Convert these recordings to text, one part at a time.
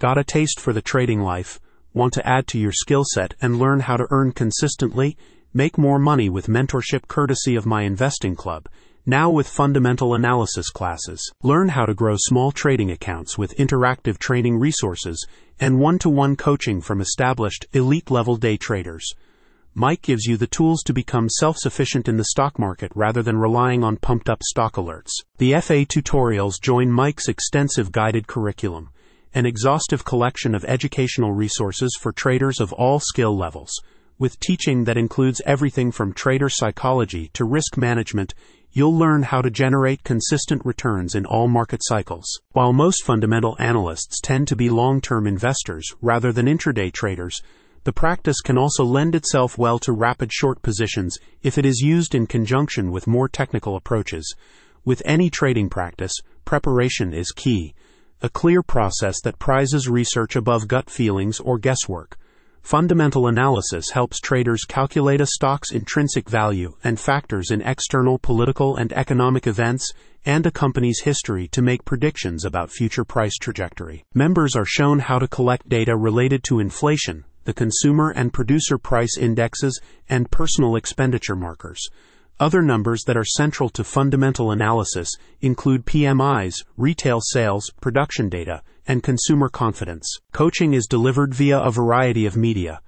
Got a taste for the trading life? Want to add to your skill set and learn how to earn consistently? Make more money with mentorship courtesy of My Investing Club. Now with fundamental analysis classes. Learn how to grow small trading accounts with interactive training resources and one to one coaching from established elite level day traders. Mike gives you the tools to become self sufficient in the stock market rather than relying on pumped up stock alerts. The FA tutorials join Mike's extensive guided curriculum, an exhaustive collection of educational resources for traders of all skill levels, with teaching that includes everything from trader psychology to risk management. You'll learn how to generate consistent returns in all market cycles. While most fundamental analysts tend to be long term investors rather than intraday traders, the practice can also lend itself well to rapid short positions if it is used in conjunction with more technical approaches. With any trading practice, preparation is key, a clear process that prizes research above gut feelings or guesswork. Fundamental analysis helps traders calculate a stock's intrinsic value and factors in external political and economic events and a company's history to make predictions about future price trajectory. Members are shown how to collect data related to inflation, the consumer and producer price indexes, and personal expenditure markers. Other numbers that are central to fundamental analysis include PMIs, retail sales, production data, and consumer confidence. Coaching is delivered via a variety of media.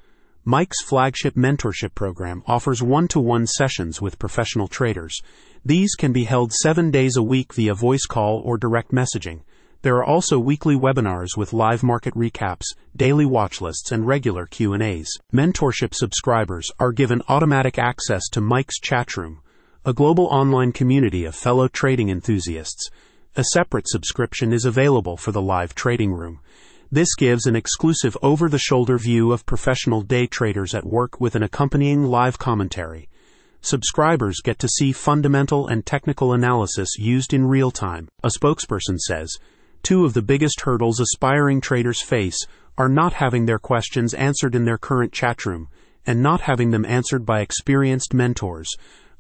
Mike's flagship mentorship program offers one to one sessions with professional traders. These can be held seven days a week via voice call or direct messaging. There are also weekly webinars with live market recaps, daily watch lists, and regular Q&As. Mentorship subscribers are given automatic access to Mike's chat room, a global online community of fellow trading enthusiasts. A separate subscription is available for the live trading room. This gives an exclusive over the shoulder view of professional day traders at work with an accompanying live commentary. Subscribers get to see fundamental and technical analysis used in real time. A spokesperson says, Two of the biggest hurdles aspiring traders face are not having their questions answered in their current chat room and not having them answered by experienced mentors.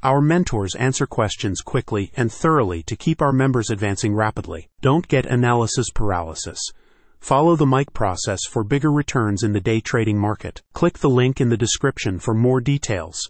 Our mentors answer questions quickly and thoroughly to keep our members advancing rapidly. Don't get analysis paralysis. Follow the Mike process for bigger returns in the day trading market. Click the link in the description for more details.